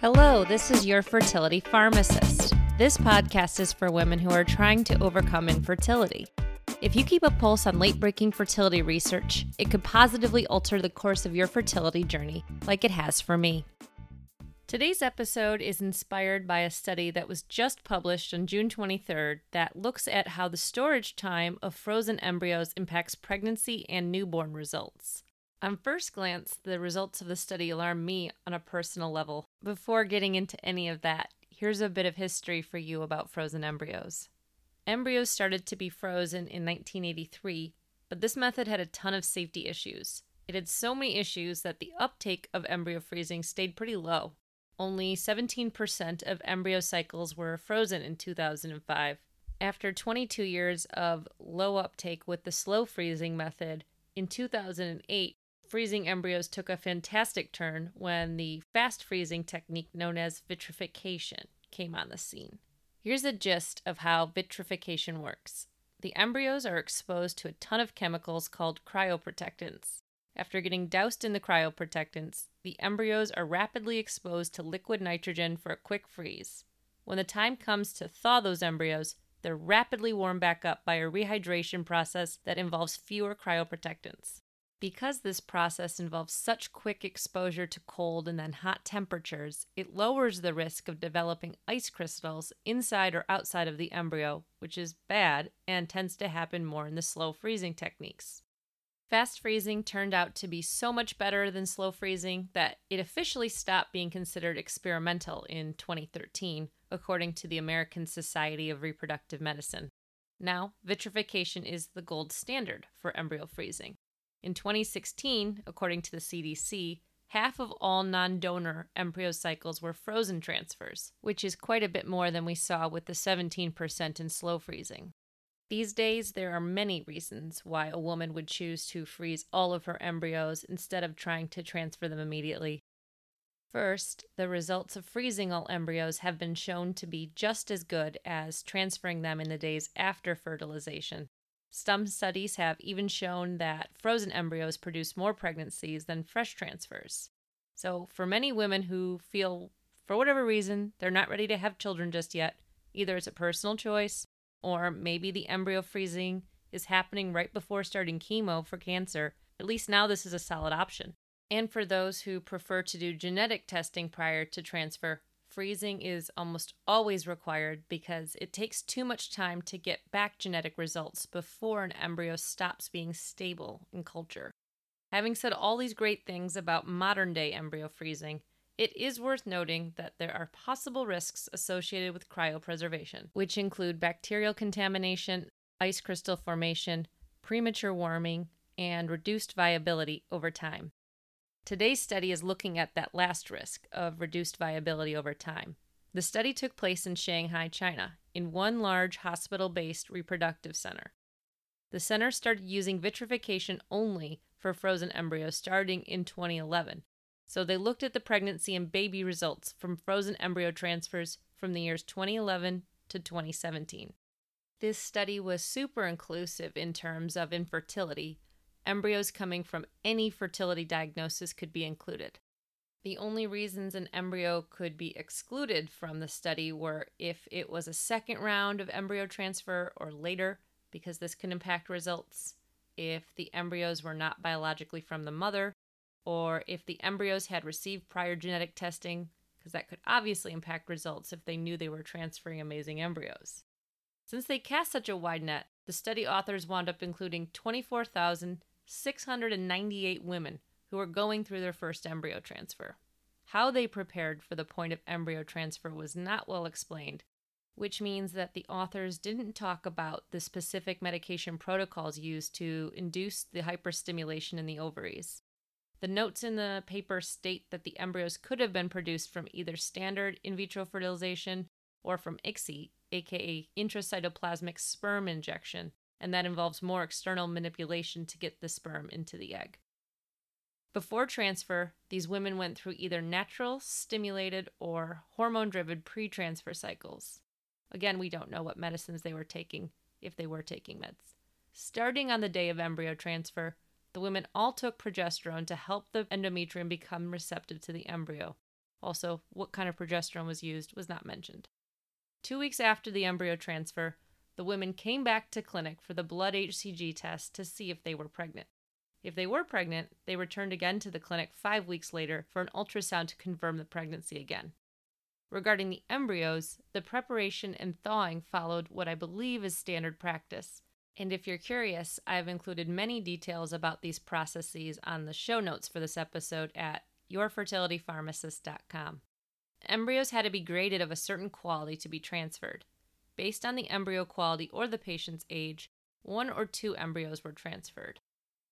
Hello, this is your fertility pharmacist. This podcast is for women who are trying to overcome infertility. If you keep a pulse on late breaking fertility research, it could positively alter the course of your fertility journey, like it has for me. Today's episode is inspired by a study that was just published on June 23rd that looks at how the storage time of frozen embryos impacts pregnancy and newborn results. On first glance, the results of the study alarm me on a personal level. Before getting into any of that, here's a bit of history for you about frozen embryos. Embryos started to be frozen in 1983, but this method had a ton of safety issues. It had so many issues that the uptake of embryo freezing stayed pretty low. Only 17% of embryo cycles were frozen in 2005. After 22 years of low uptake with the slow freezing method, in 2008, freezing embryos took a fantastic turn when the fast freezing technique known as vitrification came on the scene. Here's a gist of how vitrification works the embryos are exposed to a ton of chemicals called cryoprotectants. After getting doused in the cryoprotectants, the embryos are rapidly exposed to liquid nitrogen for a quick freeze. When the time comes to thaw those embryos, they're rapidly warmed back up by a rehydration process that involves fewer cryoprotectants. Because this process involves such quick exposure to cold and then hot temperatures, it lowers the risk of developing ice crystals inside or outside of the embryo, which is bad and tends to happen more in the slow freezing techniques. Fast freezing turned out to be so much better than slow freezing that it officially stopped being considered experimental in 2013, according to the American Society of Reproductive Medicine. Now, vitrification is the gold standard for embryo freezing. In 2016, according to the CDC, half of all non donor embryo cycles were frozen transfers, which is quite a bit more than we saw with the 17% in slow freezing. These days, there are many reasons why a woman would choose to freeze all of her embryos instead of trying to transfer them immediately. First, the results of freezing all embryos have been shown to be just as good as transferring them in the days after fertilization. Some studies have even shown that frozen embryos produce more pregnancies than fresh transfers. So, for many women who feel, for whatever reason, they're not ready to have children just yet, either it's a personal choice or maybe the embryo freezing is happening right before starting chemo for cancer, at least now this is a solid option. And for those who prefer to do genetic testing prior to transfer, freezing is almost always required because it takes too much time to get back genetic results before an embryo stops being stable in culture. Having said all these great things about modern day embryo freezing, it is worth noting that there are possible risks associated with cryopreservation, which include bacterial contamination, ice crystal formation, premature warming, and reduced viability over time. Today's study is looking at that last risk of reduced viability over time. The study took place in Shanghai, China, in one large hospital based reproductive center. The center started using vitrification only for frozen embryos starting in 2011. So they looked at the pregnancy and baby results from frozen embryo transfers from the years 2011 to 2017. This study was super inclusive in terms of infertility, embryos coming from any fertility diagnosis could be included. The only reasons an embryo could be excluded from the study were if it was a second round of embryo transfer or later, because this can impact results, if the embryos were not biologically from the mother, or if the embryos had received prior genetic testing, because that could obviously impact results if they knew they were transferring amazing embryos. Since they cast such a wide net, the study authors wound up including 24,000 698 women who were going through their first embryo transfer. How they prepared for the point of embryo transfer was not well explained, which means that the authors didn't talk about the specific medication protocols used to induce the hyperstimulation in the ovaries. The notes in the paper state that the embryos could have been produced from either standard in vitro fertilization or from ICSI, aka intracytoplasmic sperm injection, and that involves more external manipulation to get the sperm into the egg. Before transfer, these women went through either natural, stimulated, or hormone driven pre transfer cycles. Again, we don't know what medicines they were taking, if they were taking meds. Starting on the day of embryo transfer, the women all took progesterone to help the endometrium become receptive to the embryo. Also, what kind of progesterone was used was not mentioned. Two weeks after the embryo transfer, the women came back to clinic for the blood HCG test to see if they were pregnant. If they were pregnant, they returned again to the clinic five weeks later for an ultrasound to confirm the pregnancy again. Regarding the embryos, the preparation and thawing followed what I believe is standard practice. And if you're curious, I've included many details about these processes on the show notes for this episode at yourfertilitypharmacist.com. Embryos had to be graded of a certain quality to be transferred. Based on the embryo quality or the patient's age, one or two embryos were transferred.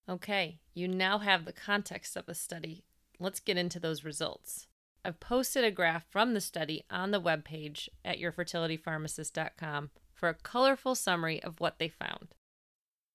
Okay, you now have the context of the study. Let's get into those results. I've posted a graph from the study on the webpage at yourfertilitypharmacist.com for a colorful summary of what they found.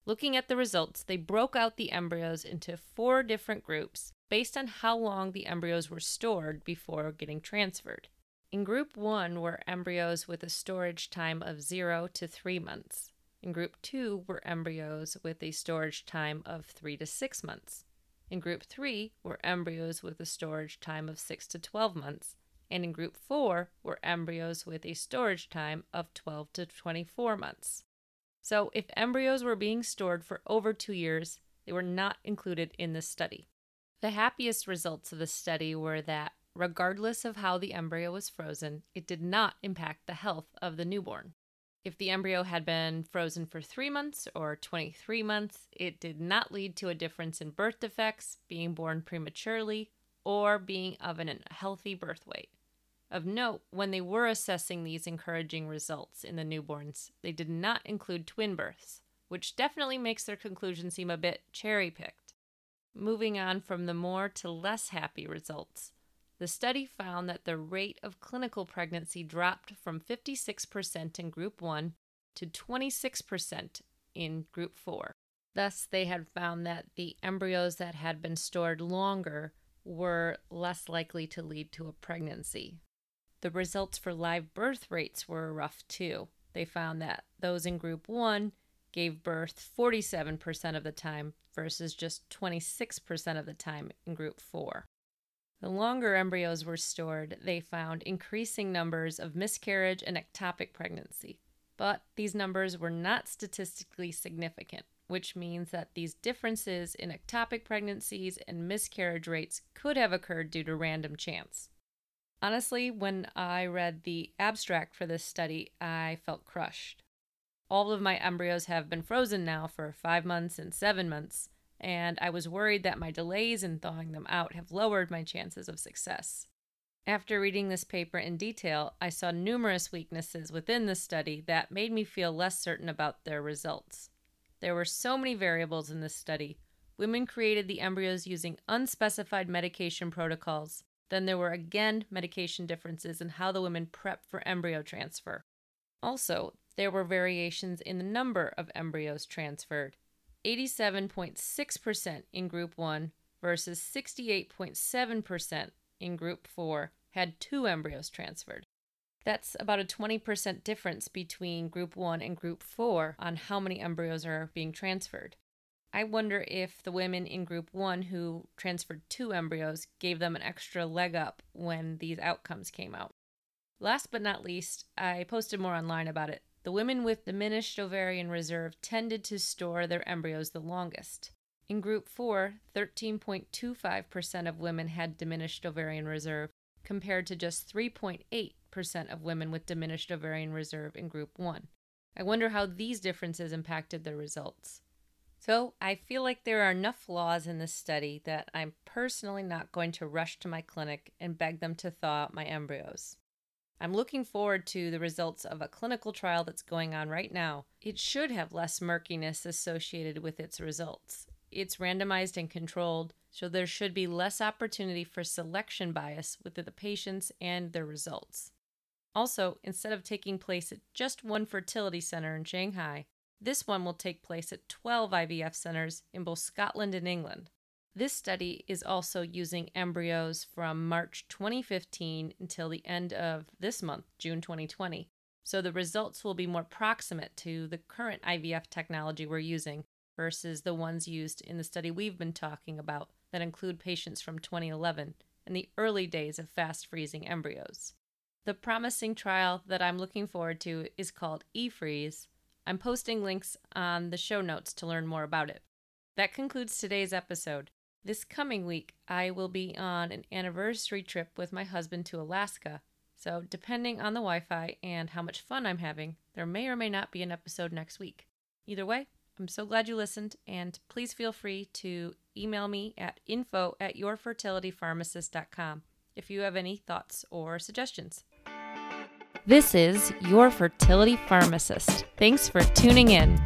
Looking at the results, they broke out the embryos into four different groups based on how long the embryos were stored before getting transferred. In group 1 were embryos with a storage time of 0 to 3 months. In group 2 were embryos with a storage time of 3 to 6 months. In group 3 were embryos with a storage time of 6 to 12 months, and in group 4 were embryos with a storage time of 12 to 24 months. So, if embryos were being stored for over two years, they were not included in this study. The happiest results of the study were that, regardless of how the embryo was frozen, it did not impact the health of the newborn. If the embryo had been frozen for three months or 23 months, it did not lead to a difference in birth defects, being born prematurely, or being of an unhealthy birth weight. Of note, when they were assessing these encouraging results in the newborns, they did not include twin births, which definitely makes their conclusion seem a bit cherry picked. Moving on from the more to less happy results, the study found that the rate of clinical pregnancy dropped from 56% in Group 1 to 26% in Group 4. Thus, they had found that the embryos that had been stored longer were less likely to lead to a pregnancy. The results for live birth rates were rough too. They found that those in Group 1 gave birth 47% of the time versus just 26% of the time in Group 4. The longer embryos were stored, they found increasing numbers of miscarriage and ectopic pregnancy. But these numbers were not statistically significant, which means that these differences in ectopic pregnancies and miscarriage rates could have occurred due to random chance. Honestly, when I read the abstract for this study, I felt crushed. All of my embryos have been frozen now for five months and seven months, and I was worried that my delays in thawing them out have lowered my chances of success. After reading this paper in detail, I saw numerous weaknesses within the study that made me feel less certain about their results. There were so many variables in this study. Women created the embryos using unspecified medication protocols. Then there were again medication differences in how the women prepped for embryo transfer. Also, there were variations in the number of embryos transferred. 87.6% in Group 1 versus 68.7% in Group 4 had two embryos transferred. That's about a 20% difference between Group 1 and Group 4 on how many embryos are being transferred. I wonder if the women in Group 1 who transferred two embryos gave them an extra leg up when these outcomes came out. Last but not least, I posted more online about it the women with diminished ovarian reserve tended to store their embryos the longest. In group 4, 13.25% of women had diminished ovarian reserve, compared to just 3.8% of women with diminished ovarian reserve in group 1. I wonder how these differences impacted their results. So, I feel like there are enough flaws in this study that I'm personally not going to rush to my clinic and beg them to thaw out my embryos. I'm looking forward to the results of a clinical trial that's going on right now. It should have less murkiness associated with its results. It's randomized and controlled, so there should be less opportunity for selection bias with the patients and their results. Also, instead of taking place at just one fertility center in Shanghai, this one will take place at 12 IVF centers in both Scotland and England. This study is also using embryos from March 2015 until the end of this month, June 2020. So the results will be more proximate to the current IVF technology we're using versus the ones used in the study we've been talking about that include patients from 2011 and the early days of fast freezing embryos. The promising trial that I'm looking forward to is called eFreeze. I'm posting links on the show notes to learn more about it. That concludes today's episode. This coming week, I will be on an anniversary trip with my husband to Alaska. So, depending on the Wi Fi and how much fun I'm having, there may or may not be an episode next week. Either way, I'm so glad you listened, and please feel free to email me at info at yourfertilitypharmacist.com if you have any thoughts or suggestions. This is Your Fertility Pharmacist. Thanks for tuning in.